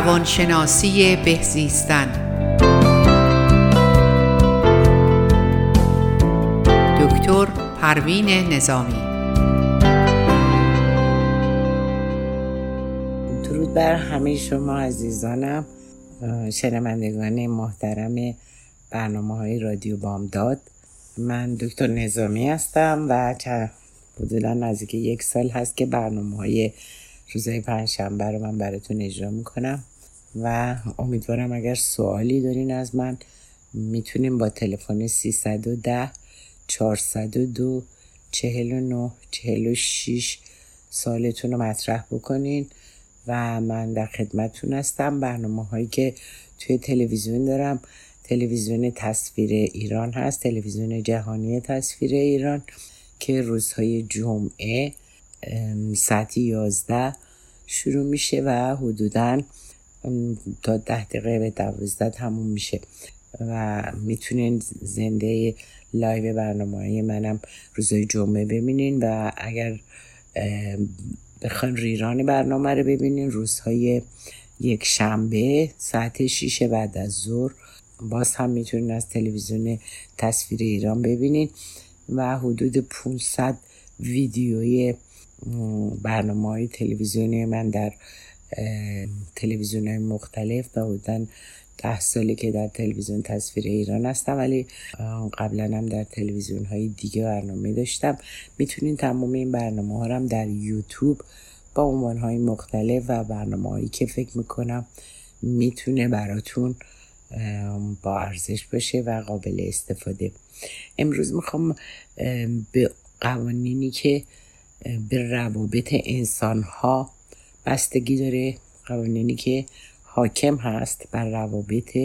روانشناسی بهزیستن دکتر پروین نظامی. درود بر همه شما عزیزانم. شنوندگان محترم برنامه های رادیو بامداد. من دکتر نظامی هستم و حدودا نزدیک یک سال هست که برنامه های روزای پنجشنبه رو من براتون اجرا می‌کنم. و امیدوارم اگر سوالی دارین از من می‌تونیم با تلفن 310 402 49 46 سالتون رو مطرح بکنین و من در خدمتتون هستم. برنامه هایی که توی تلویزیون دارم تلویزیون تصویر ایران هست تلویزیون جهانی تصویر ایران که روزهای جمعه ساعت یازده شروع میشه و حدودا تا ده دقیقه به دوازده تموم میشه. و می‌تونین زنده لایو برنامه های منم روزهای جمعه ببینین و اگر بخواین ریران برنامه رو ببینین روزهای یک شنبه ساعت شیش بعد از ظهر باز هم می‌تونین از تلویزیون تصویر ایران ببینین و حدود 500 ویدیوی برنامه های تلویزیونی من در تلویزیون های مختلف و حدودا ده سالی که در تلویزیون تصویر ایران هستم ولی قبلا هم در تلویزیون های دیگه برنامه داشتم. می‌تونین تمام این برنامه ها هم در یوتیوب با عنوان های مختلف و برنامه هایی که فکر می‌کنم می‌تونه براتون با ارزش باشه و قابل استفاده. امروز می‌خوام به قوانینی که به روابط انسان ها بستگی داره قوانینی که حاکم هست بر روابط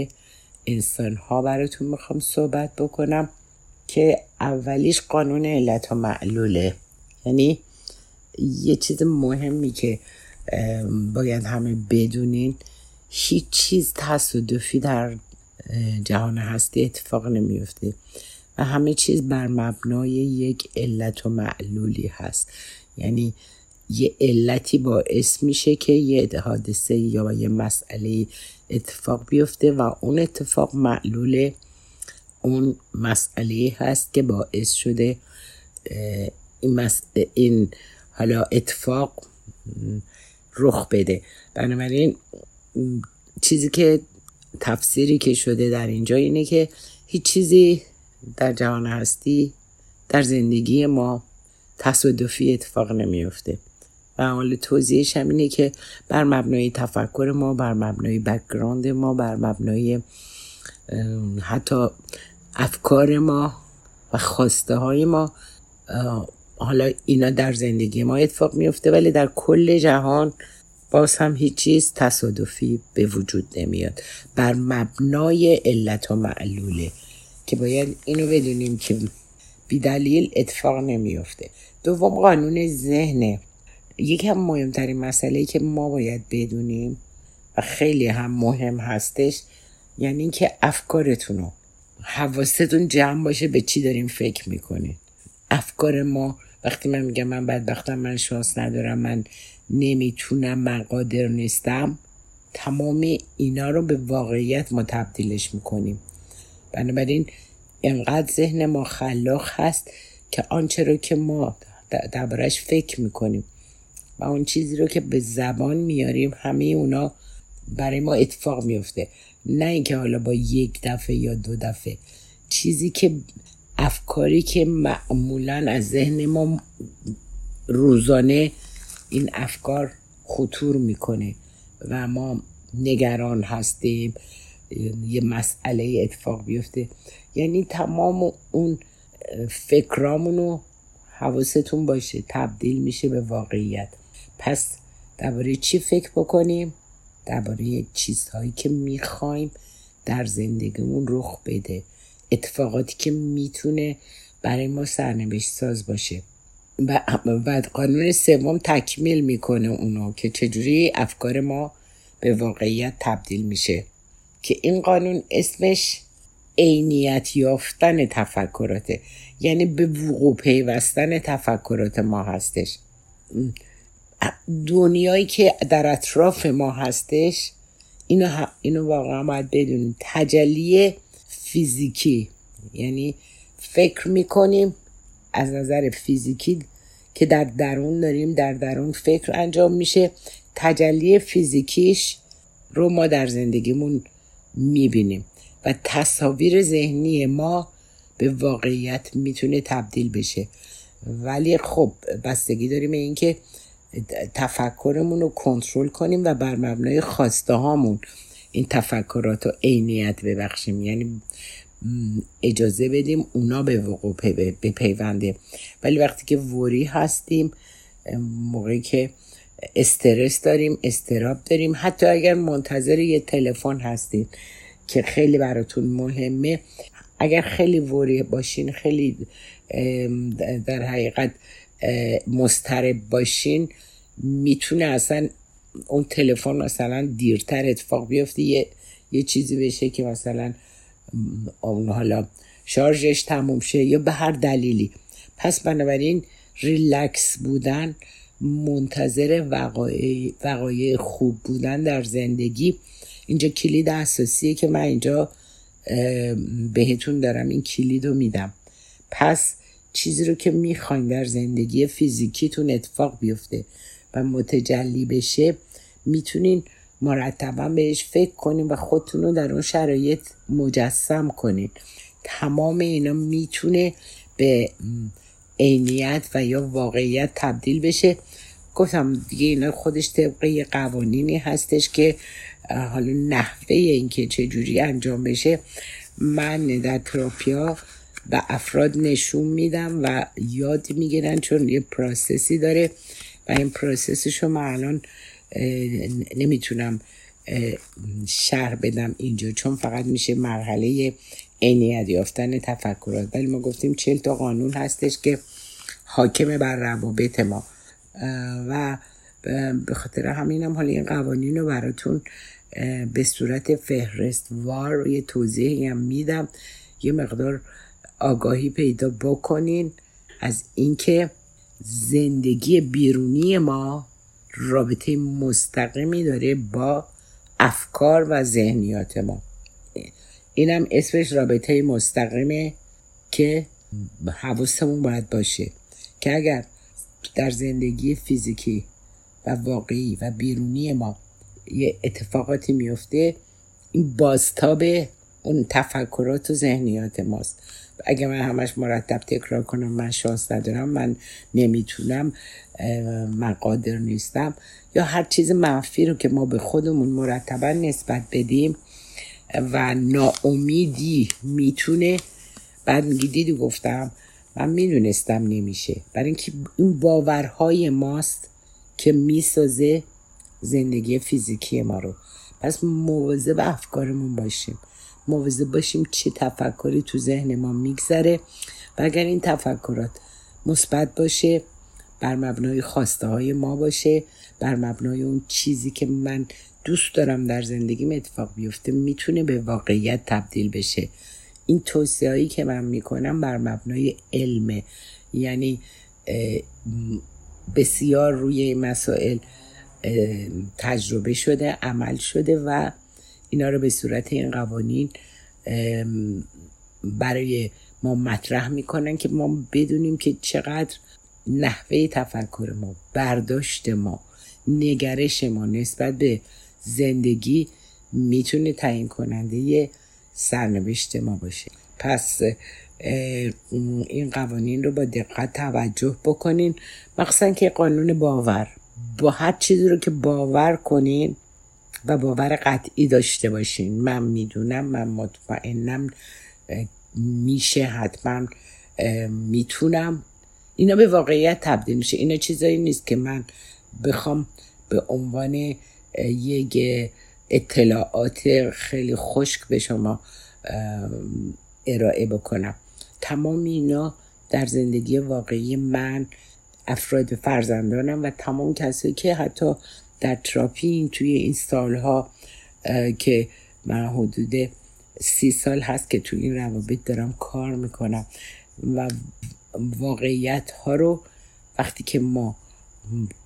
انسان ها براتون می‌خوام صحبت بکنم که اولیش قانون علت و معلوله. یعنی یه چیز مهمی که باید همه بدونین هیچ چیز تصادفی در جهان هستی اتفاق نمیفته و همه چیز بر مبنای یک علت و معلولی هست. یعنی یه علتی باعث میشه که یه حادثه یا یه مسئله اتفاق بیفته و اون اتفاق معلول اون مسئله هست که باعث شده این, این حالا اتفاق رخ بده. بنابراین چیزی که تفسیری که شده در اینجا اینه که هیچ چیزی در جهان هستی در زندگی ما تصادفی اتفاق نمیفته و حال توضیحش هم اینه که بر مبنای تفکر ما بر مبنای بکگراند ما بر مبنای حتی افکار ما و خواسته های ما حالا اینا در زندگی ما اتفاق میفته ولی در کل جهان باز هم هیچ چیز تصادفی به وجود نمیاد. بر مبنای علت و معلوله که باید اینو بدونیم که بی دلیل اتفاق نمیافته. دوم قانون ذهنه یکی هم مهمترین مسئله که ما باید بدونیم و خیلی هم مهم هستش یعنی اینکه افکارتون رو حواستون جمع باشه به چی داریم فکر می‌کنین. افکار ما وقتی من میگم من بدبختم من شانس ندارم من نمی‌تونم من قادر نیستم تمام اینا رو به واقعیت ما تبدیلش می‌کنیم. بنابراین انقدر ذهن ما خلاق هست که آنچه رو که ما دربارش فکر می‌کنیم. و اون چیزی رو که به زبان میاریم همه اونا برای ما اتفاق میفته. نه اینکه حالا با یک دفعه یا دو دفعه. چیزی که افکاری که معمولا از ذهن ما روزانه این افکار خطور می‌کنه و ما نگران هستیم یه مسئله اتفاق بیفته. یعنی تمام اون فکرامونو حواستون باشه تبدیل میشه به واقعیت. پس درباره چی فکر بکنیم؟ درباره چیزهایی که می‌خوایم در زندگیمون رخ بده. اتفاقاتی که می‌تونه برای ما سرنوشت ساز باشه. و بعد قانون سوم تکمیل می‌کنه اونو که چجوری افکار ما به واقعیت تبدیل میشه. که این قانون اسمش عینیت یافتن تفکراته. یعنی به وقوع پیوستن تفکرات ما هستش. دنیایی که در اطراف ما هستش اینو, اینو واقعا باید بدونیم. تجلی فیزیکی. یعنی فکر می‌کنیم از نظر فیزیکی که در درون داریم در درون فکر انجام میشه. تجلی فیزیکیش رو ما در زندگیمون می‌بینیم و تصاویر ذهنی ما به واقعیت می‌تونه تبدیل بشه. ولی خب بستگی داریم اینکه تفکرمون رو کنترل کنیم و بر مبنای خواسته هامون این تفکرات رو عینیت ببخشیم. یعنی اجازه بدیم اونا به وقوع بپیونده. ولی وقتی که وری هستیم موقعی که استرس داریم استراب داریم حتی اگر منتظر یه تلفن هستید که خیلی براتون مهمه اگر خیلی وری باشین خیلی در حقیقت مسترب باشین می‌تونه اصلا اون تلفن مثلا دیرتر اتفاق بیفته. یه, یه چیزی بشه که مثلا حالا شارژش تموم شه یا به هر دلیلی. پس بنابراین ریلکس بودن منتظر وقایع, وقایع خوب بودن در زندگی. اینجا کلید اساسیه که من اینجا بهتون دارم این کلید رو میدم. پس چیزی رو که می‌خواین در زندگی فیزیکیتون اتفاق بیفته و متجلی بشه می‌تونین مرتبا بهش فکر کنین و خودتون رو در اون شرایط مجسم کنین. تمام اینا می‌تونه به عینیت و یا واقعیت تبدیل بشه. گفتم دیگه اینا خودش طبقه قوانینی هستش که حالا نحوه اینکه چه جوری انجام بشه. من در تراپیا به افراد نشون میدم و یاد می‌گیرن چون یه process ی داره و این process ش رو من الان نمی‌تونم شهر بدم اینجا چون فقط میشه مرحله عینیت یافتن تفکرات. ولی ما گفتیم چل تا قانون هستش که حاکم بر روابط ما. و به خاطر همینم حالا این قوانین رو براتون به صورت فهرست وار یه توضیحی هم میدم. یه مقدار آگاهی پیدا بکنین از اینکه زندگی بیرونی ما رابطه مستقیمی داره با افکار و ذهنیات ما. اینم اسمش رابطه مستقیمه که حواسمون باید باشه که اگر در زندگی فیزیکی و واقعی و بیرونی ما یه اتفاقاتی میفته این بازتاب اون تفکرات و ذهنیات ماست. اگه من همش مرتب تکرار کنم من شانس ندارم من نمی‌تونم من قادر نیستم. یا هر چیز منفی رو که ما به خودمون مرتبا نسبت بدیم و ناامیدی می‌تونه. بعد میگی دیدی گفتم من می‌دونستم نمیشه. برای اینکه این باورهای ماست که می‌سازه زندگی فیزیکی ما رو. پس مواظب افکارمون باشیم. مواظب باشیم چه تفکری تو ذهن ما میگذره و اگر این تفکرات مثبت باشه بر مبنای خواسته های ما باشه بر مبنای اون چیزی که من دوست دارم در زندگیم اتفاق بیفته می‌تونه به واقعیت تبدیل بشه. این توصیه هایی که من می‌کنم بر مبنای علمه یعنی بسیار روی مسائل تجربه شده عمل شده و اینا رو به صورت این قوانین برای ما مطرح می‌کنن که ما بدونیم که چقدر نحوه تفکر ما برداشت ما نگرش ما نسبت به زندگی می‌تونه تعیین کننده سرنوشت ما باشه. پس این قوانین رو با دقت توجه بکنین. مخصوصا که قانون باور. با هر چیزی رو که باور کنین و باور قطعی داشته باشین. من می‌دونم من مطمئنم میشه حتما می‌تونم. اینا به واقعیت تبدیل میشه. اینا چیزایی نیست که من بخوام به عنوان یک اطلاعات خیلی خشک به شما ارائه بکنم. تمام اینا در زندگی واقعی من افراد فرزندانم و تمام کسایی که حتی در تراپی توی این سالها که من حدود سی سال هست که توی این روابط دارم کار می‌کنم و واقعیت ها رو وقتی که ما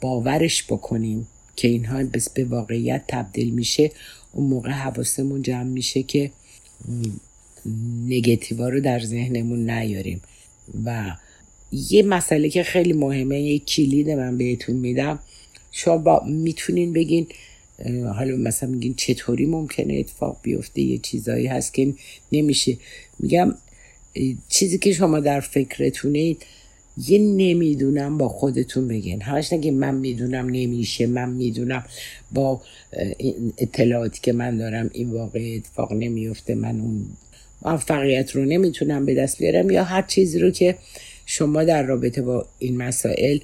باورش بکنیم که اینها به واقعیت تبدیل میشه اون موقع حواسمون جمع میشه که نگتیوا رو در ذهنمون نیاریم. و یه مسئله که خیلی مهمه یه کلید من بهتون میدم شما با می‌تونین بگین حالا مثلا میگین چطوری ممکنه اتفاق بیفته؟ یه چیزایی هست که نمیشه. میگم چیزی که شما در فکرتونید یه نمی‌دونم با خودتون بگین. همش نگه من می‌دونم نمیشه. من می‌دونم با اطلاعاتی که من دارم این واقع اتفاق نمیفته من اون موفقیت رو نمی‌تونم به دست بیارم یا هر چیزی رو که شما در رابطه با این مسائل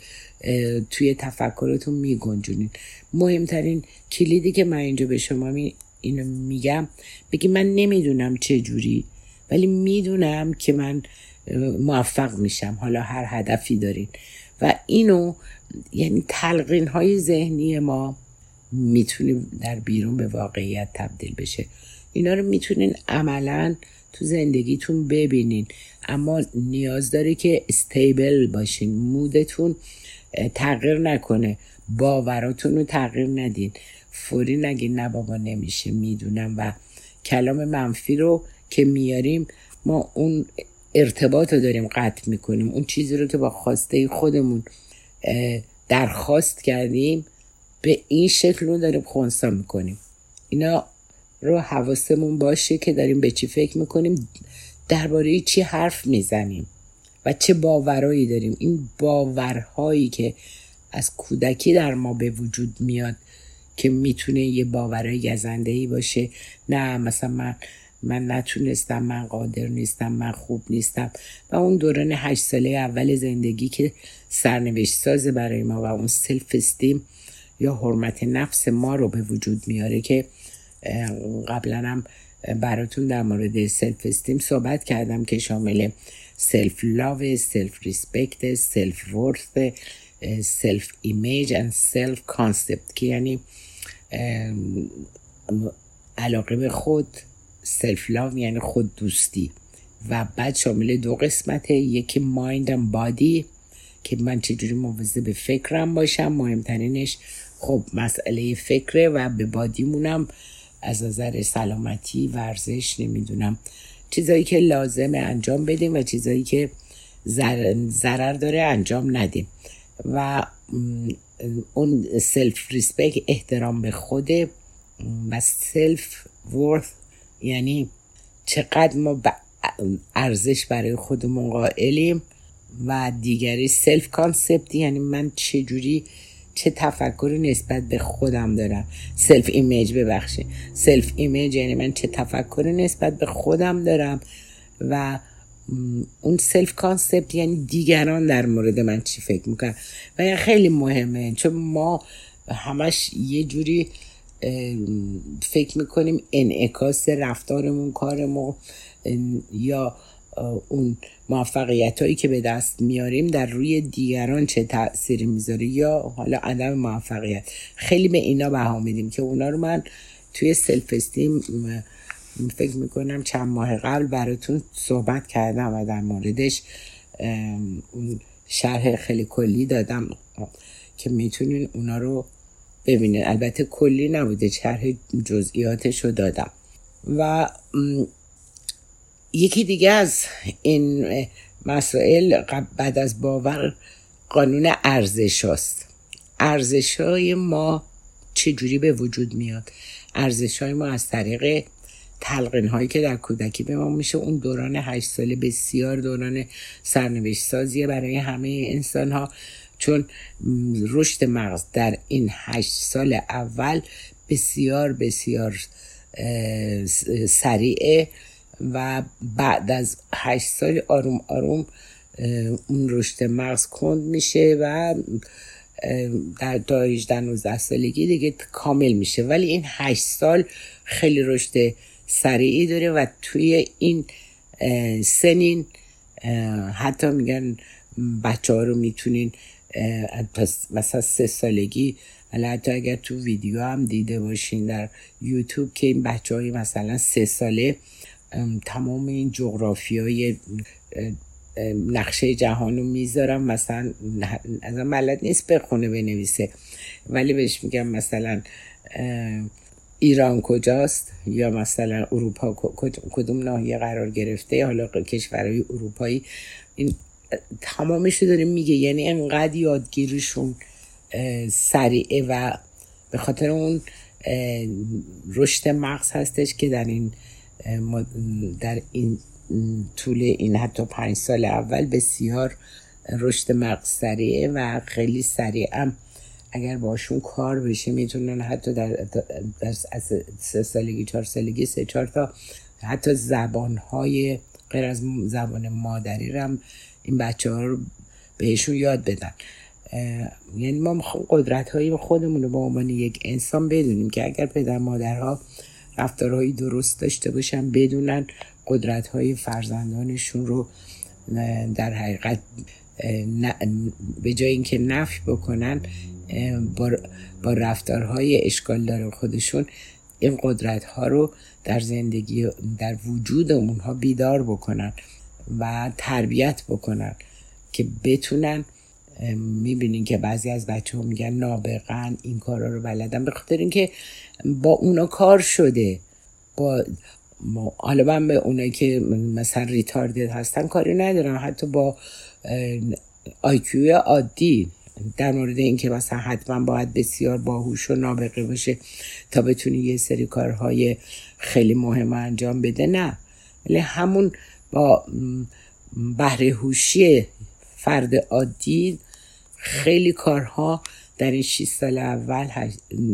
توی تفکرتون میگنجونین. مهمترین کلیدی که من اینجا به شما می اینو میگم بگی من نمی‌دونم چه جوری ولی می‌دونم که من موفق میشم. حالا هر هدفی دارین. و اینو یعنی تلقین های ذهنی ما می‌تونه در بیرون به واقعیت تبدیل بشه. اینا رو می‌تونین عملا تو زندگیتون ببینین. اما نیاز داره که استیبل باشین. مودتون تغییر نکنه. باوراتون رو تغییر ندین. فوری نگین نه بابا نمیشه. می‌دونم و کلام منفی رو که میاریم ما اون ارتباط رو داریم قطع می‌کنیم. اون چیزی رو که با خواسته خودمون درخواست کردیم به این شکل رو داریم خونسا می‌کنیم. اینا رو حواسمون باشه که داریم به چی فکر می‌کنیم. درباره چی حرف می‌زنیم و چه باورایی داریم؟ این باورهایی که از کودکی در ما به وجود میاد که می‌تونه یه باورای گزنده ای باشه. نه مثلا من من نتونستم من قادر نیستم من خوب نیستم. و اون دوران هشت ساله اول زندگی که سرنوشت ساز برای ما و اون self-esteem یا حرمت نفس ما رو به وجود میاره که قبلا هم براتون در مورد self-esteem صحبت کردم که شامل سلف لاو سلف ریسپکت سلف ورث سلف ایمیج و self-concept که یعنی علاقه به خود سلف لاو یعنی خود دوستی. و بعد شامل دو قسمته یکی مایند و بادی که من چجوری موضوع به فکرم باشم مهمترینش خب مسئله فکره و به بادیمونم از نظر سلامتی ورزش نمی‌دونم چیزایی که لازمه انجام بدیم و چیزایی که ضرر داره انجام ندیم. و اون self-respect احترام به خوده و self-worth یعنی چقدر ما ارزش برای خودمون قائلیم و دیگری self-concept یعنی من چجوری چه تفکری نسبت به خودم دارم. self-image ببخشید. self-image یعنی من چه تفکری نسبت به خودم دارم و اون self-concept یعنی دیگران در مورد من چی فکر می‌کنن. و این خیلی مهمه چون ما همش یه جوری فکر می‌کنیم انعکاس رفتارمون کارمون یا اون موفقیت هایی که به دست میاریم در روی دیگران چه تأثیری می‌ذاره یا حالا عدم موفقیت. خیلی به اینا بها میدیم که اونا رو من توی سلف استیم فکر می‌کنم چند ماه قبل براتون صحبت کردم و در موردش شرح خیلی کلی دادم که می‌تونین اونا رو ببینید البته کلی نبوده شرح جزئیاتش رو دادم. و یکی دیگه از این مسائل بعد از باور قانون ارزش هاست. ارزش های ما چجوری به وجود میاد؟ ارزش های ما از طریق تلقین هایی که در کودکی به ما میشه اون دوران هشت ساله بسیار دوران سرنوشت سازیه برای همه انسان ها چون رشد مغز در این هشت سال اول بسیار بسیار سریعه و بعد از هشت سال آروم آروم اون رشد مغز کند میشه و در تا 18 19 سالگی دیگه کامل میشه. ولی این هشت سال خیلی رشد سریعی داره و توی این سنین حتی میگن بچه ها رو می‌تونین مثلا سه سالگی حتی اگر تو ویدیو هم دیده باشین در یوتیوب که این بچه های مثلا سه ساله تمام این جغرافی های نقشه جهان رو می‌ذارم. مثلا از بلد نیست بخونه بنویسه. ولی بهش میگم مثلا ایران کجاست؟ یا مثلا اروپا کدوم ناحیه قرار گرفته؟ حالا کشورهای اروپایی. این تمامش داره میگه. یعنی انقدر یادگیریشون سریعه و به خاطر اون رشد مغز هستش که در این در این طول این حتی پنج سال اول بسیار رشد مغز سریعه و خیلی سریع اگر باشون کار بشه می‌تونن حتی در, در سه سالگی چهار سالگی سه چهار تا حتی زبان های غیر از زبان مادری رم این بچه ها رو بهشون یاد بدن. یعنی ما قدرت های خودمون رو به عنوان یک انسان بدونیم که اگر پدر مادرها رفتارهایی درست داشته باشن بدونن قدرت های فرزندانشون رو در حقیقت به جای اینکه نفی بکنن با, رفتارهای اشکال داره خودشون این قدرت ها رو در زندگی در وجود اونها بیدار بکنن و تربیت بکنن که بتونن می‌بینین که بعضی از بچه ها میگن نابغن این کارا رو بلدن. به خاطر اینکه با اونا کار شده. با حالا من به اونایی که مثلا ریتاردد هستن کاری ندارم. حتی با آیکیوی عادی. در مورد اینکه مثلا حتما باید بسیار باهوش و نابغه باشه تا بتونی یه سری کارهای خیلی مهم انجام بده نه. ولی همون با بهره هوشی فرد عادی. خیلی کارها در این 6 سال اول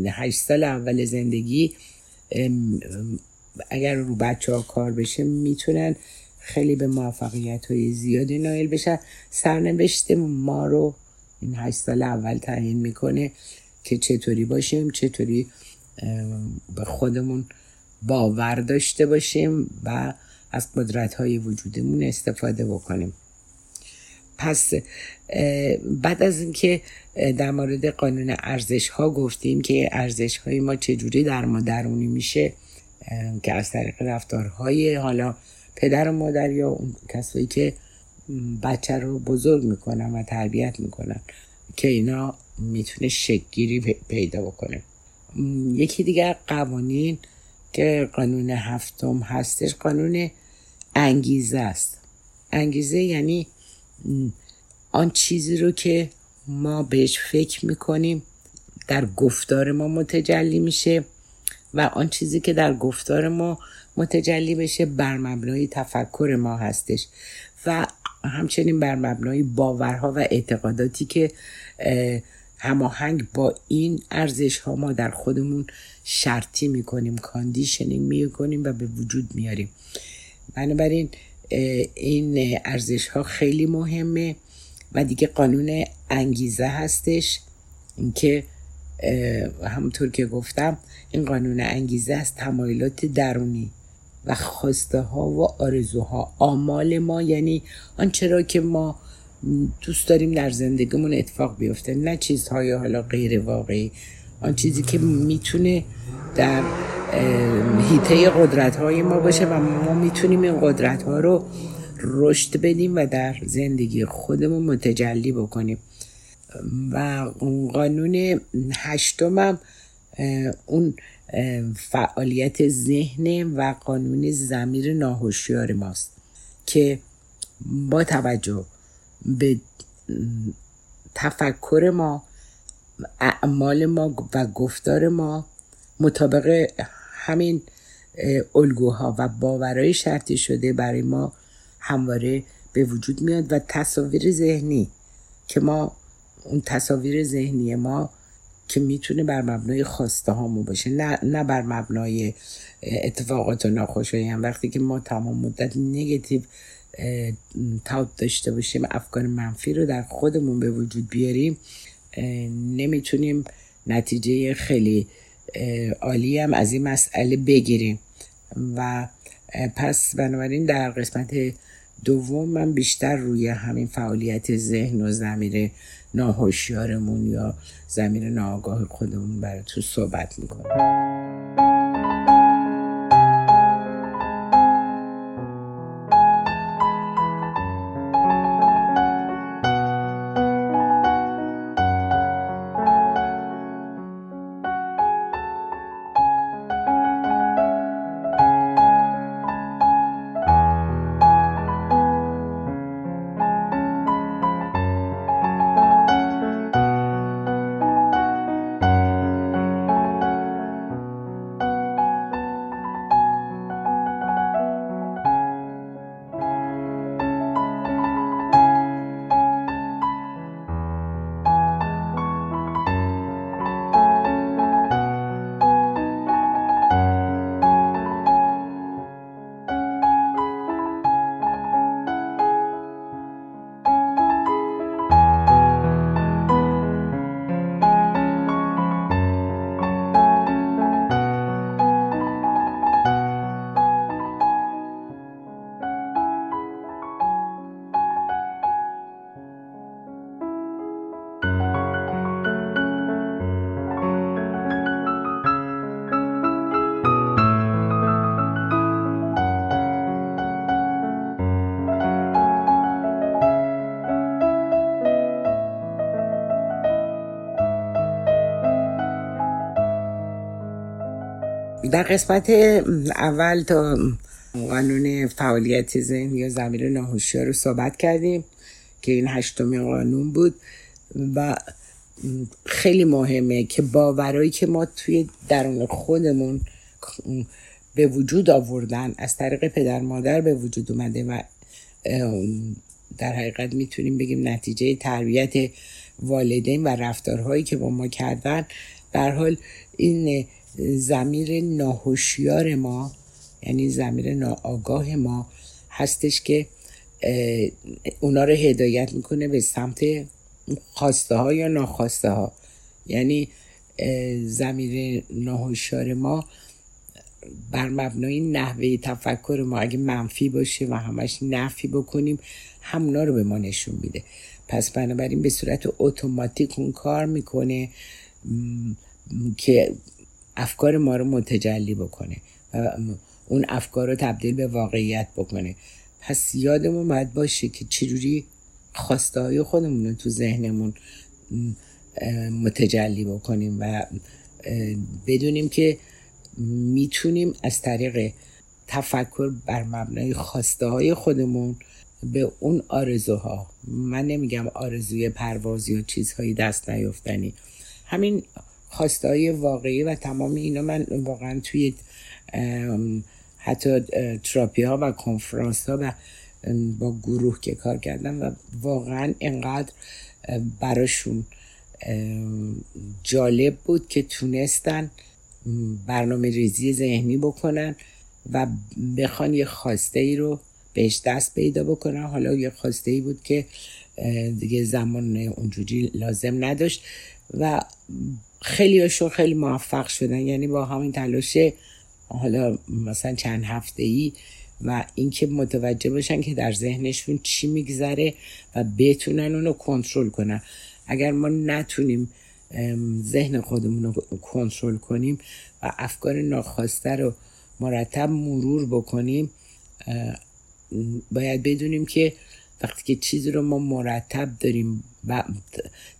8 سال اول زندگی اگر رو بچه ها کار بشه می‌تونن خیلی به موفقیت های زیادی نایل بشن. سرنوشت ما رو این 8 سال اول تعیین می‌کنه که چطوری باشیم چطوری به خودمون باور داشته باشیم و از قدرت های وجودمون استفاده بکنیم. پس بعد از اینکه در مورد قانون ارزش ها گفتیم که ارزش های ما چجوری در ما درونی میشه که از طریق رفتارهای حالا پدر و مادر یا اون کسایی که بچه رو بزرگ می‌کنن و تربیت می‌کنن که اینا می‌تونه شکگیری پیدا بکنه. یکی دیگر قوانین که قانون هفتم هستش قانون انگیزه است. انگیزه یعنی آن چیزی رو که ما بهش فکر می‌کنیم در گفتار ما متجلی میشه و آن چیزی که در گفتار ما متجلی بشه بر مبنای تفکر ما هستش. و همچنین بر مبنای باورها و اعتقاداتی که هماهنگ با این ارزش ها ما در خودمون شرطی می‌کنیم conditioning می‌کنیم و به وجود میاریم. بنابراین این ارزش ها خیلی مهمه و دیگه قانون انگیزه هستش. اینکه همونطور که گفتم این قانون انگیزه است تمایلات درونی و خواسته ها و آرزوها. آمال ما یعنی آنچه را که ما دوست داریم در زندگیمون اتفاق بیفته. نه چیزهای حالا غیر واقعی. آن چیزی که می‌تونه در هیته قدرت های ما باشه و ما می‌تونیم این قدرت ها رو رشد بدیم و در زندگی خودمون متجلی بکنیم. و قانون هشتمم اون فعالیت ذهن و قانون زمیر ناهوشیار ماست که با توجه به تفکر ما اعمال ما و گفتار ما مطابق همین الگوها و باورهای شرطی شده برای ما همواره به وجود میاد و تصاویر ذهنی که ما اون تصاویر ذهنی ما که می‌تونه بر مبنای خواسته هامون باشه نه, نه بر مبنای اتفاقات و ناخوشایند وقتی که ما تمام مدت نگتیو تاوت داشته باشیم افکار منفی رو در خودمون به وجود بیاریم نمی‌تونیم نتیجه خیلی عالی هم از این مسئله بگیریم. و پس بنابراین در قسمت دوم من بیشتر روی همین فعالیت ذهن و زمیر ناهوشیارمون یا زمیر ناآگاه خودمون برای تو صحبت می‌کنم. در قسمت اول تا قانون فعالیت ذهن یا زمیر ناهوشیار رو صحبت کردیم که این هشتمین قانون بود و خیلی مهمه که باورایی که ما توی درون خودمون به وجود آوردن از طریق پدر مادر به وجود اومده و در حقیقت می‌تونیم بگیم نتیجه تربیت والدین و رفتارهایی که با ما کردن در حال این زمیر ناهوشیار ما یعنی زمیر ناآگاه ما هستش که اونا رو هدایت می‌کنه به سمت خواسته ها یا ناخواسته ها یعنی زمیر ناهوشیار ما بر مبنای نحوه تفکر ما اگه منفی باشه و همش نفی بکنیم همونا رو به ما نشون میده. پس بنابراین به صورت اتوماتیک اون کار می‌کنه که افکار ما رو متجلی بکنه و اون افکار رو تبدیل به واقعیت بکنه. پس یادمون باید باشه که چجوری خواسته های خودمون رو تو ذهنمون متجلی بکنیم و بدونیم که می‌تونیم از طریق تفکر بر مبنای خواسته های خودمون به اون آرزوها من نمیگم آرزوی پروازی و چیزهایی دست نیفتنی همین خواسته های واقعی و تمام اینا من واقعا توی حتی تراپی ها و کنفرانس ها و با گروه که کار کردم و واقعا انقدر براشون جالب بود که تونستن برنامه ریزی ذهنی بکنن و بخوان یه خواسته ای رو بهش دست پیدا بکنن. حالا یه خواسته ای بود که دیگه زمان اونجوری لازم نداشت و خیلی هاشون خیلی موفق شدن. یعنی با همین تلاش حالا مثلا چند هفته ای و اینکه متوجه باشن که در ذهنشون چی میگذره و بتونن اونو کنترل کنن. اگر ما نتونیم ذهن خودمون رو کنترل کنیم و افکار ناخواسته رو مرتب مرور بکنیم باید بدونیم که وقتی که چیزی رو ما مرتب داریم و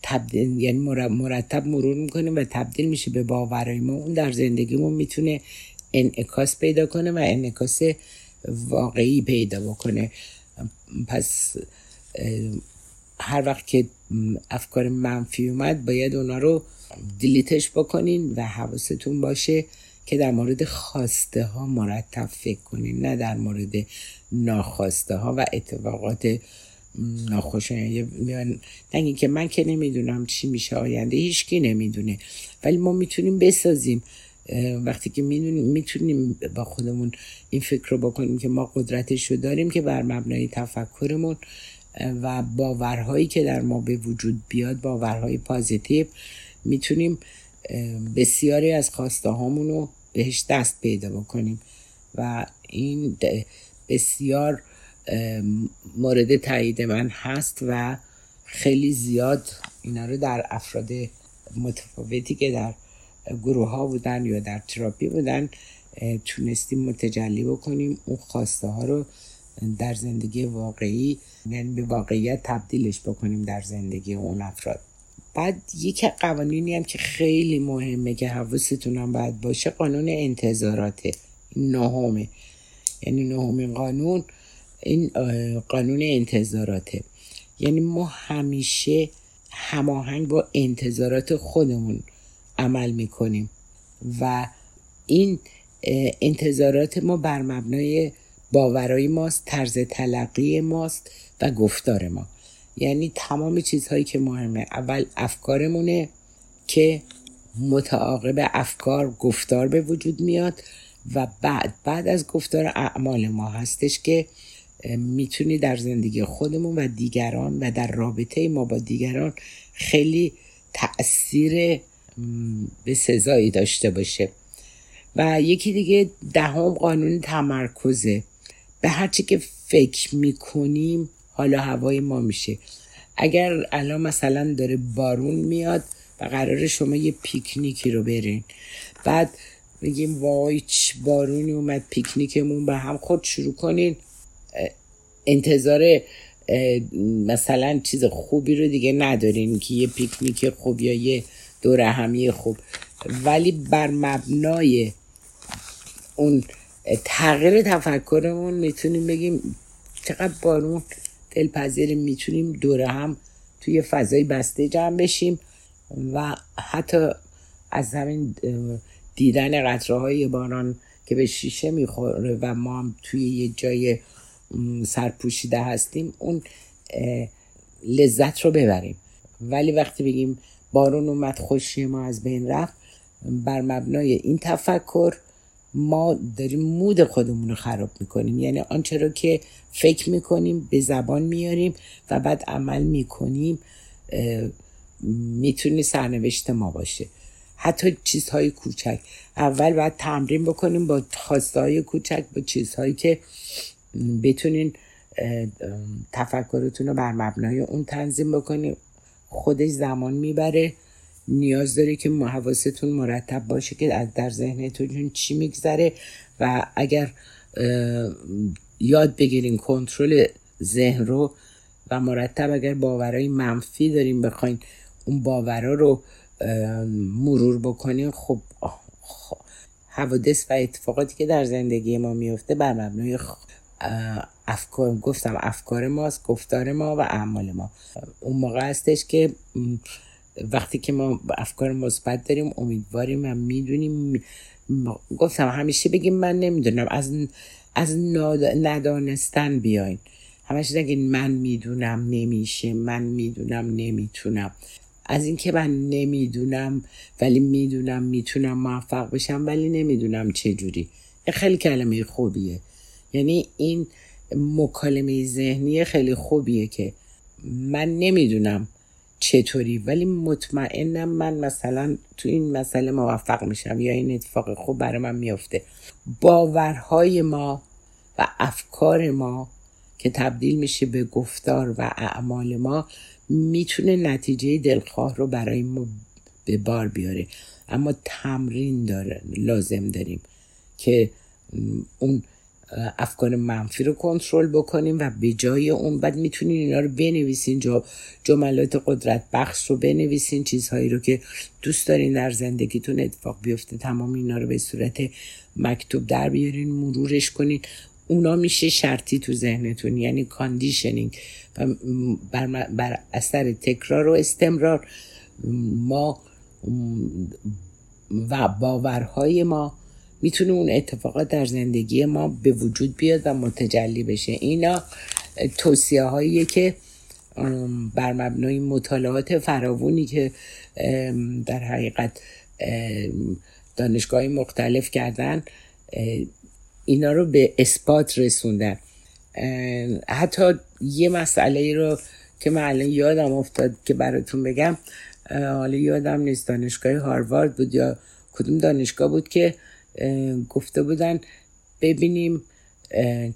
تبدیل یعنی مرتب مرور می‌کنیم و تبدیل میشه به باورای ما اون در زندگیمون می‌تونه انعکاس پیدا کنه و انعکاس واقعی پیدا بکنه. پس هر وقت که افکار منفی اومد باید اونا رو دیلیتش بکنین و حواستون باشه که در مورد خواسته ها مرتب فکر کنین نه در مورد ناخواسته ها و اتفاقات ناخوشایند نه که من که نمی‌دونم چی میشه آینده هیچکی نمی‌دونه. ولی ما می‌تونیم بسازیم. وقتی که می‌تونیم با خودمون این فکر رو بکنیم که ما قدرتش رو داریم که بر مبنای تفکرمون و باورهایی که در ما به وجود بیاد باورهای پازیتیو می‌تونیم بسیاری از خواسته رو بهش دست پیدا بکنیم. و این بسیار مورد تایید من هست و خیلی زیاد اینا رو در افراد متفاوتی که در گروه ها بودن یا در تراپی بودن تونستیم متجلی بکنیم. اون خواسته ها رو در زندگی واقعی یعنی به واقعیت تبدیلش بکنیم در زندگی اون افراد. بعد یک قوانینی هم که خیلی مهمه که حواستون هم باید باشه قانون انتظاراته. نهمه. یعنی نهمین قانون این قانون انتظاراته. یعنی ما همیشه هماهنگ با انتظارات خودمون عمل می‌کنیم و این انتظارات ما بر مبنای باورای ماست طرز تلقی ماست و گفتار ما. یعنی تمام چیزهایی که مهمه. اول افکارمونه که متعاقب افکار گفتار به وجود میاد. و بعد بعد از گفتار اعمال ما هستش که می‌تونی در زندگی خودمون و دیگران و در رابطه ما با دیگران خیلی تاثیر به سزایی داشته باشه. و یکی دیگه دهم قانون تمرکزه. به هرچی که فکر می‌کنیم حالا هوای ما میشه. اگر الان مثلا داره بارون میاد و قرار شما یه پیکنیکی رو برین. بعد بگیم وای بارونی اومد پیکنیکمون به هم خود شروع کنین. انتظار مثلا چیز خوبی رو دیگه ندارین که یه پیکنیک خوب یا یه دور همی خوب. ولی بر مبنای اون تغییر تفکرمون می‌تونیم بگیم چقدر بارون دلپذیر می‌تونیم دوره هم توی فضای بسته جمع بشیم و حتی از همین دیدن قطره های باران که به شیشه می‌خوره و ما هم توی یه جای سرپوشیده هستیم اون لذت رو ببریم. ولی وقتی بگیم بارون اومد خوشی ما از بین رفت بر مبنای این تفکر ما داریم مود خودمون رو خراب می‌کنیم. یعنی آنچه رو که فکر می‌کنیم به زبان میاریم و بعد عمل می‌کنیم می‌تونی سرنوشت ما باشه. حتی چیزهای کوچک. اول باید تمرین بکنیم با خواسته کوچک با چیزهایی که بتونین تفکرتون رو بر مبنای اون تنظیم بکنیم. خودش زمان می‌بره. نیاز داره که حواستون مرتب باشه که از در ذهنتون چی میگذره و اگر یاد بگیرین کنترل ذهن رو و مرتب اگر باورهای منفی داریم بخواین اون باورها رو مرور بکنین خب حوادث و اتفاقاتی که در زندگی ما میفته بر مبنای افکار گفتم افکار ماست گفتار ما و اعمال ما. اون موقع هستش که وقتی که ما افکار مثبت داریم امیدواریم و می‌دونیم گفتم همیشه بگیم من نمی‌دونم از از ندانستن بیاین. همش نگین من می‌دونم نمیشه من می‌دونم نمی‌تونم. از اینکه من نمی‌دونم ولی می‌دونم می‌تونم موفق بشم ولی نمی‌دونم چه جوری. خیلی کلمه خوبیه. یعنی این مکالمه ذهنی خیلی خوبیه که من نمی‌دونم چطوری ولی مطمئنم من مثلا تو این مسئله موفق میشم یا این اتفاق خوب برای من میافته. باورهای ما و افکار ما که تبدیل میشه به گفتار و اعمال ما می‌تونه نتیجه دلخواه رو برای ما به بار بیاره. اما تمرین داره لازم داریم که اون افکار منفی رو کنترل بکنیم و به جای اون بعد می‌تونین اینا رو بنویسین جا جملات قدرت بخش رو بنویسین چیزهایی رو که دوست دارین در زندگیتون اتفاق بیفته تمام اینا رو به صورت مکتوب در بیارین مرورش کنین. اونا میشه شرطی تو ذهنتون یعنی conditioning و بر, بر اثر تکرار و استمرار. ما و باورهای ما می‌تونه اون اتفاقات در زندگی ما به وجود بیاد و متجلی بشه. اینا توصیه هایی که بر مبنای مطالعات فراوونی که در حقیقت دانشگاه مختلف کردن اینا رو به اثبات رسوندن. حتی یه مسئله رو که من الان یادم افتاد که براتون بگم حالا یادم نیست دانشگاه هاروارد بود یا کدوم دانشگاه بود که گفته بودن ببینیم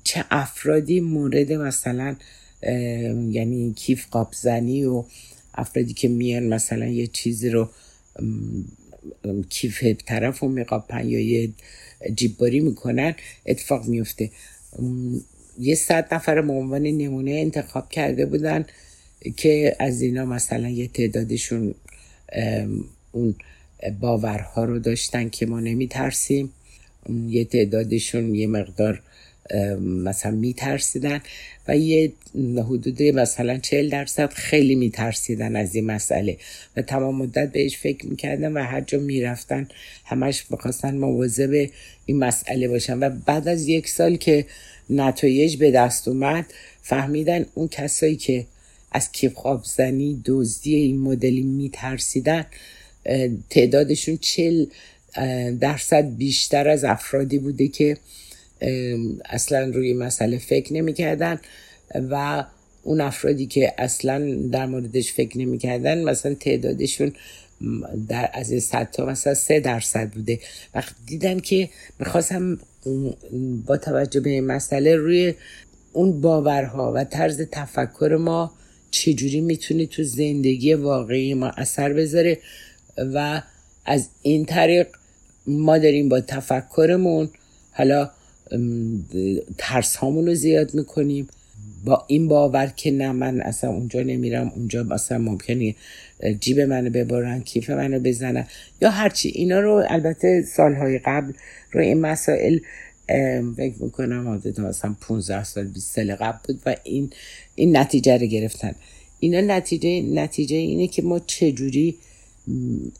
چه افرادی مورد مثلا یعنی کیف قاب زنی و افرادی که میان مثلا یه چیزی رو کیف طرف رو میقاپن یا یه جیبباری می‌کنن اتفاق میفته یه صد نفر به عنوان نمونه انتخاب کرده بودن که از اینا مثلا یه تعدادشون اون باورها رو داشتن که ما نمی ترسیم یه تعدادشون یه مقدار مثلا میترسیدن و یه حدود مثلا چهل درصد خیلی میترسیدن از این مسئله. و تمام مدت بهش فکر می‌کردن و هر جا می‌رفتن همش بخواستن مواظب این مسئله باشن. و بعد از یک سال که نتایج به دست اومد فهمیدن اون کسایی که از کیف خواب زنی دزدی این مدلی میترسیدن تعدادشون چل درصد بیشتر از افرادی بوده که اصلا روی مسئله فکر نمی‌کردن و اون افرادی که اصلا در موردش فکر نمی‌کردن مثلا تعدادشون در از این صد تا مثلا سه درصد بوده. وقتی دیدن که می‌خواستم با توجه به این مسئله روی اون باورها و طرز تفکر ما چجوری می‌تونه تو زندگی واقعی ما اثر بذاره و از این طریق ما داریم با تفکرمون حالا ترس هامون رو زیاد می‌کنیم. با این باور که نه من اصلا اونجا نمیرم اونجا مثلا ممکنه جیب منو ببرن کیف منو بزنن. یا هرچی اینا رو البته سالهای قبل رو این مسائل فکر می‌کنم حدود مثلا 15 سال 20 سال قبل بود و این این نتیجه رو گرفتن. اینا نتیجه نتیجه اینه که ما چجوری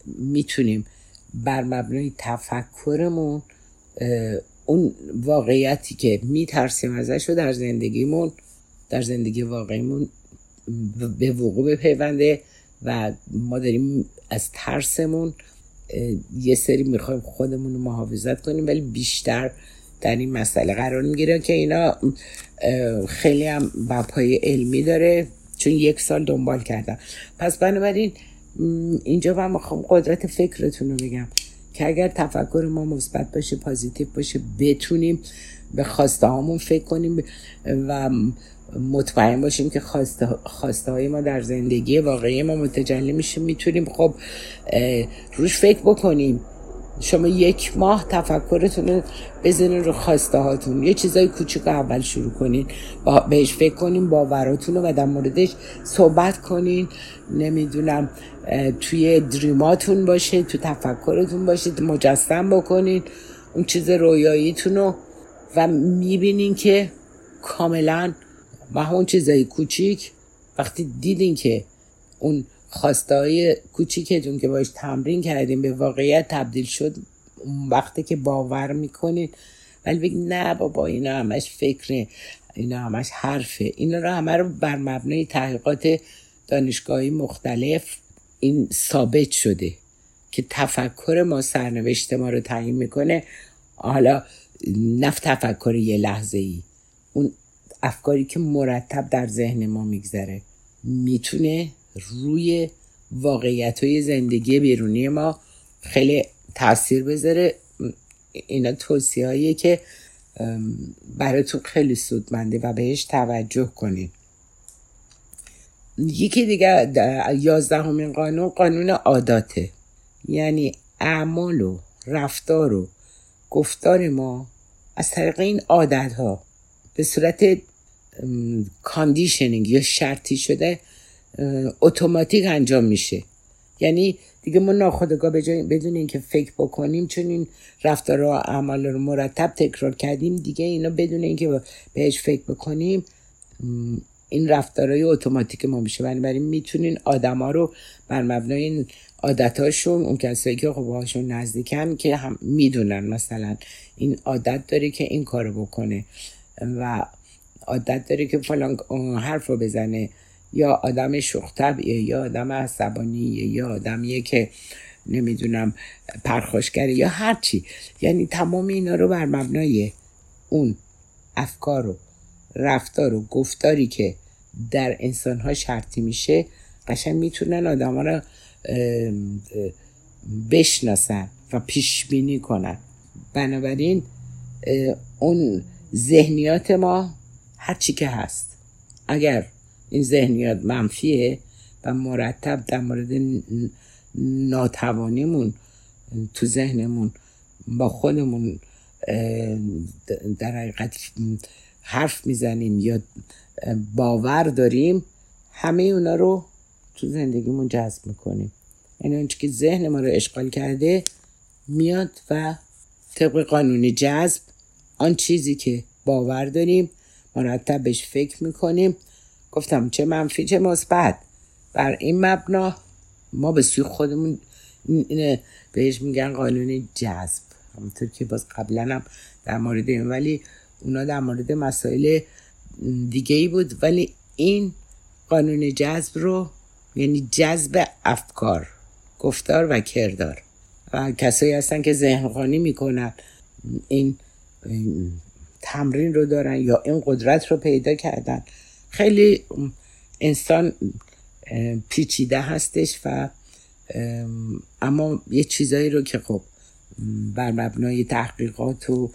می‌تونیم بر مبنای تفکرمون اون واقعیتی که میترسیم ازش رو در زندگیمون در زندگی واقعیمون به وقوع بپیونده و ما داریم از ترسمون یه سری می‌خوایم خودمون رو محافظت کنیم ولی بیشتر در این مسئله قرار می‌گیره که اینا خیلی هم پای علمی داره چون یک سال دنبال کردم پس بنابراین اینجا من می‌خوام قدرت فکرتون رو بگم. که اگر تفکر ما مثبت باشه پازیتیو باشه بتونیم به خواسته هامون فکر کنیم و مطمئن باشیم که خواسته, های ما در زندگی واقعی ما متجلی میشه می‌تونیم خب روش فکر بکنیم. شما یک ماه تفکرتون رو بزنین رو خواسته هاتون. یه چیزای کوچیک اول شروع کنین. با بهش فکر کنین باوراتون رو و در موردش صحبت کنین. نمی‌دونم توی دریماتون باشه تو تفکرتون باشه مجسم بکنین. اون چیز رویاییتون رو و می‌بینین که کاملا و همون چیزای کوچیک وقتی دیدین که اون خواسته های کوچیکتون که باش تمرین کردیم. به واقعیت تبدیل شد اون وقتی که باور می‌کنید ولی بگید نه بابا اینا همش فکره اینا همش حرفه. اینا رو همه رو بر مبنای تحقیقات دانشگاهی مختلف این ثابت شده که تفکر ما سرنوشت ما رو تعیین می‌کنه. حالا نف تفکر یه لحظه ای اون افکاری که مرتب در ذهن ما میگذره. می‌تونه روی واقعیت های زندگی بیرونی ما خیلی تاثیر بذاره. اینا توصیه که براتون خیلی سودمنده و بهش توجه کنید یکی دیگه یازدهمین قانون قانون عاداته. یعنی اعمال و رفتار و گفتار ما از طریق این عادت ها به صورت conditioning یا شرطی شده اتوماتیک انجام میشه. یعنی دیگه ما ناخودآگاه بدون اینکه فکر بکنیم چون این رفتار و اعمال رو مرتب تکرار کردیم دیگه اینا بدون اینکه بهش فکر بکنیم این رفتارهای اتوماتیک ما میشه. بنابراین می‌تونین آدما رو بر مبنای این عادتاشون اون کسایی که خب باهاشون نزدیکن که هم می‌دونن مثلا این عادت داره که این کارو بکنه و عادت داره که فلان حرف رو بزنه. یا آدم شختبیه یا آدم عصبانیه یا آدمیه که نمی‌دونم پرخاشگره یا هرچی یعنی تمام اینا رو بر مبنای اون افکار و رفتار و گفتاری که در انسان ها شرطی میشه قشنگ می‌تونن آدم ها رو بشناسن و پیش بینی کنن. بنابراین اون ذهنیات ما هرچی که هست اگر این ذهنیت منفیه و مرتب در مورد ناتوانیمون تو ذهنمون با خودمون در حقیقت حرف می‌زنیم یا باور داریم همه اونا رو تو زندگیمون جذب می‌کنیم. یعنی اون که ذهن ما رو اشغال کرده میاد و طبق قانون جذب آن چیزی که باور داریم مرتب بهش فکر می‌کنیم گفتم چه منفی چه مثبت. بر این مبنا ما به سوی خودمون اینه بهش میگن قانون جذب. همونطور که باز قبلا هم در مورد این ولی اونا در مورد مسائل دیگه ای بود. ولی این قانون جذب رو یعنی جذب افکار گفتار و کردار. و کسایی هستن که ذهنخانی می‌کنن این تمرین رو دارن یا این قدرت رو پیدا کردن. خیلی انسان پیچیده هستش و اما یه چیزایی رو که خب بر مبنای تحقیقات و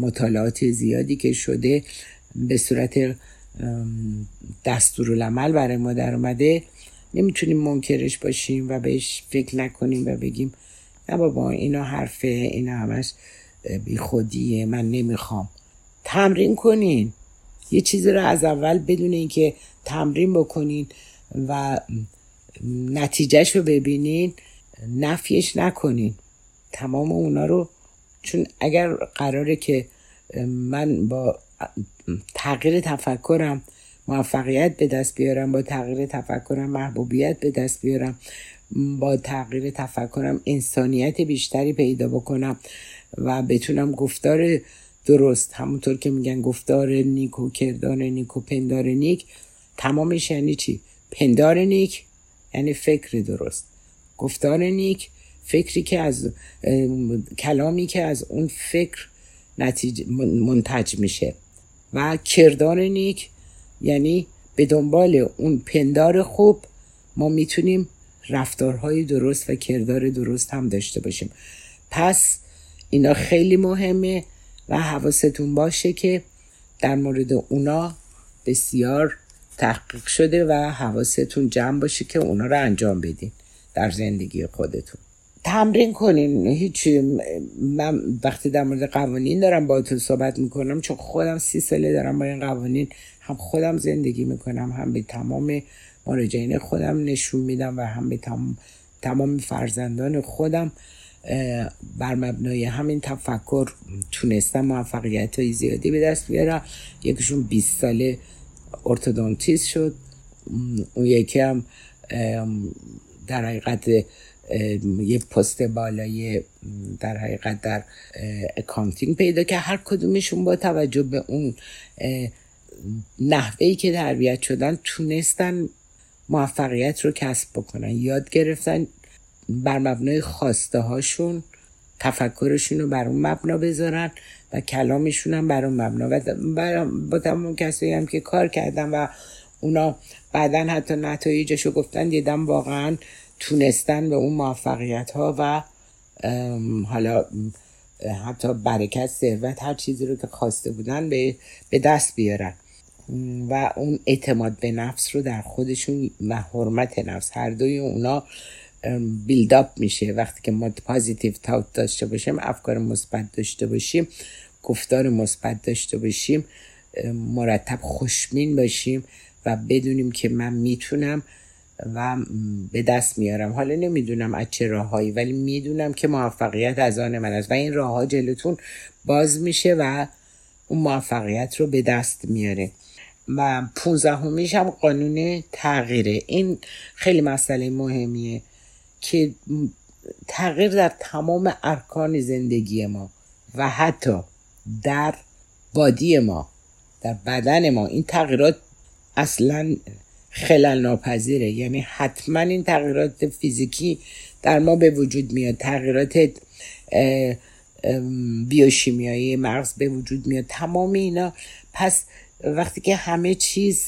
مطالعات زیادی که شده به صورت دستورالعمل برای ما در اومده نمی‌تونیم منکرش باشیم و بهش فکر نکنیم و بگیم نه بابا اینا حرفه اینا همش بی خودیه من نمی‌خوام. تمرین کنین. یه چیزی رو از اول بدون اینکه تمرین بکنین و نتیجهش رو ببینین نفیش نکنین. تمام اونا رو چون اگر قراره که من با تغییر تفکرم موفقیت به دست بیارم با تغییر تفکرم محبوبیت به دست بیارم با تغییر تفکرم انسانیت بیشتری پیدا بکنم و بتونم گفتار درست. همونطور که میگن گفتار نیک و کردار نیک و پندار نیک تمامش یعنی چی؟ پندار نیک یعنی فکر درست. گفتار نیک فکری که از کلامی که از اون فکر نتیجه منتج میشه. و کردار نیک یعنی به دنبال اون پندار خوب ما می‌تونیم رفتارهای درست و کردار درست هم داشته باشیم. پس اینا خیلی مهمه. و حواستون باشه که در مورد اونا بسیار تحقیق شده و حواستون جمع باشه که اونا رو انجام بدین در زندگی خودتون. تمرین کنین هیچ من وقتی در مورد قوانین دارم تو صحبت می‌کنم چون خودم سی ساله دارم با این قوانین هم خودم زندگی می‌کنم هم به تمام مراجعین خودم نشون میدم و هم به تمام, تمام فرزندان خودم بر مبنای همین تفکر تونستم موفقیت های زیادی به دست بیارم یکیشون 20 ساله orthodontist شد. اون یکی هم در حقیقت یه پست بالای در حقیقت در accounting پیدا که هر کدومشون با توجه به اون نحوهی که تربیت شدن تونستن موفقیت رو کسب بکنن. یاد گرفتن بر مبنای خواسته هاشون تفکرشون رو بر اون مبنا بذارن و کلامشون هم بر اون مبنا. و با تمام کسایی هم که کار کردن و اونا بعدا حتی نتایجش رو گفتن دیدم واقعا تونستن به اون موفقیت ها و حالا حتی برکت ثروت هر چیزی رو که خواسته بودن به, به دست بیارن. و اون اعتماد به نفس رو در خودشون و حرمت نفس. هر دوی اونا بیلداپ میشه. وقتی که ما پازیتیو تاوت داشته باشیم افکار مثبت داشته باشیم گفتار مثبت داشته باشیم مرتب خوشمین باشیم و بدونیم که من می‌تونم و به دست میارم. حالا نمی‌دونم از چه راههایی ولی می‌دونم که موفقیت از آن من است. و این راه ها جلوتون باز میشه و اون موفقیت رو به دست میاره. و پونزدهمیش هم قانون تغییره. این خیلی مسئله مهمیه. که تغییر در تمام ارکان زندگی ما و حتی در بادی ما در بدن ما این تغییرات اصلا خلل ناپذیره یعنی حتما این تغییرات فیزیکی در ما به وجود میاد. تغییرات بیوشیمیایی مغز به وجود میاد. تمام اینا. پس وقتی که همه چیز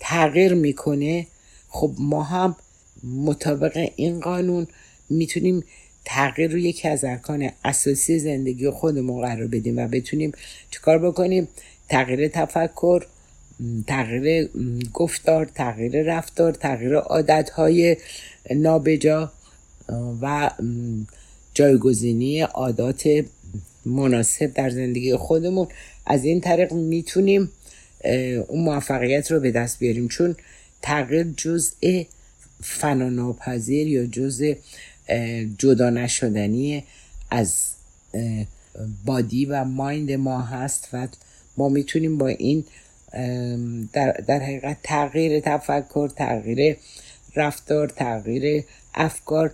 تغییر می‌کنه خب ما هم مطابق این قانون می‌تونیم تغییر رو یکی از ارکان اساسی زندگی خودمون قرار بدیم و بتونیم چیکار بکنیم؟ تغییر تفکر تغییر گفتار تغییر رفتار تغییر عادتهای نابجا و جایگزینی عادات مناسب در زندگی خودمون. از این طریق می‌تونیم اون موفقیت رو به دست بیاریم. چون تغییر جزء فناناپذیر یا جزء جدا نشدنی از بادی و مایند ما هست و ما می‌تونیم با این در, در حقیقت تغییر تفکر تغییر رفتار تغییر افکار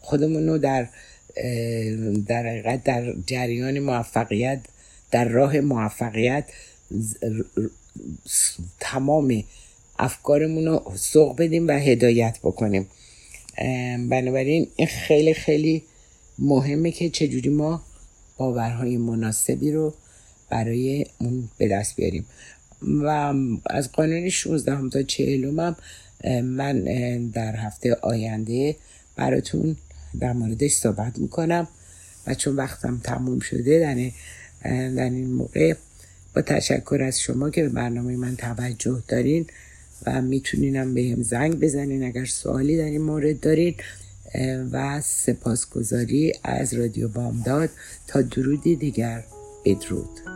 خودمون رو در در حقیقت در جریان موفقیت در راه موفقیت تمام افکارمون رو سوق بدیم و هدایت بکنیم. بنابراین این خیلی خیلی مهمه که چجوری ما باورهای مناسبی رو برای اون به دست بیاریم. و از قانون 16 تا 40 هم من در هفته آینده براتون در موردش صحبت می‌کنم. و چون وقتم تموم شده در در این موقع با تشکر از شما که به برنامه من توجه دارین. و میتونینم به هم زنگ بزنین اگر سوالی در این مورد دارین و سپاسگزاری از رادیو بامداد. تا درودی دیگر بدرود.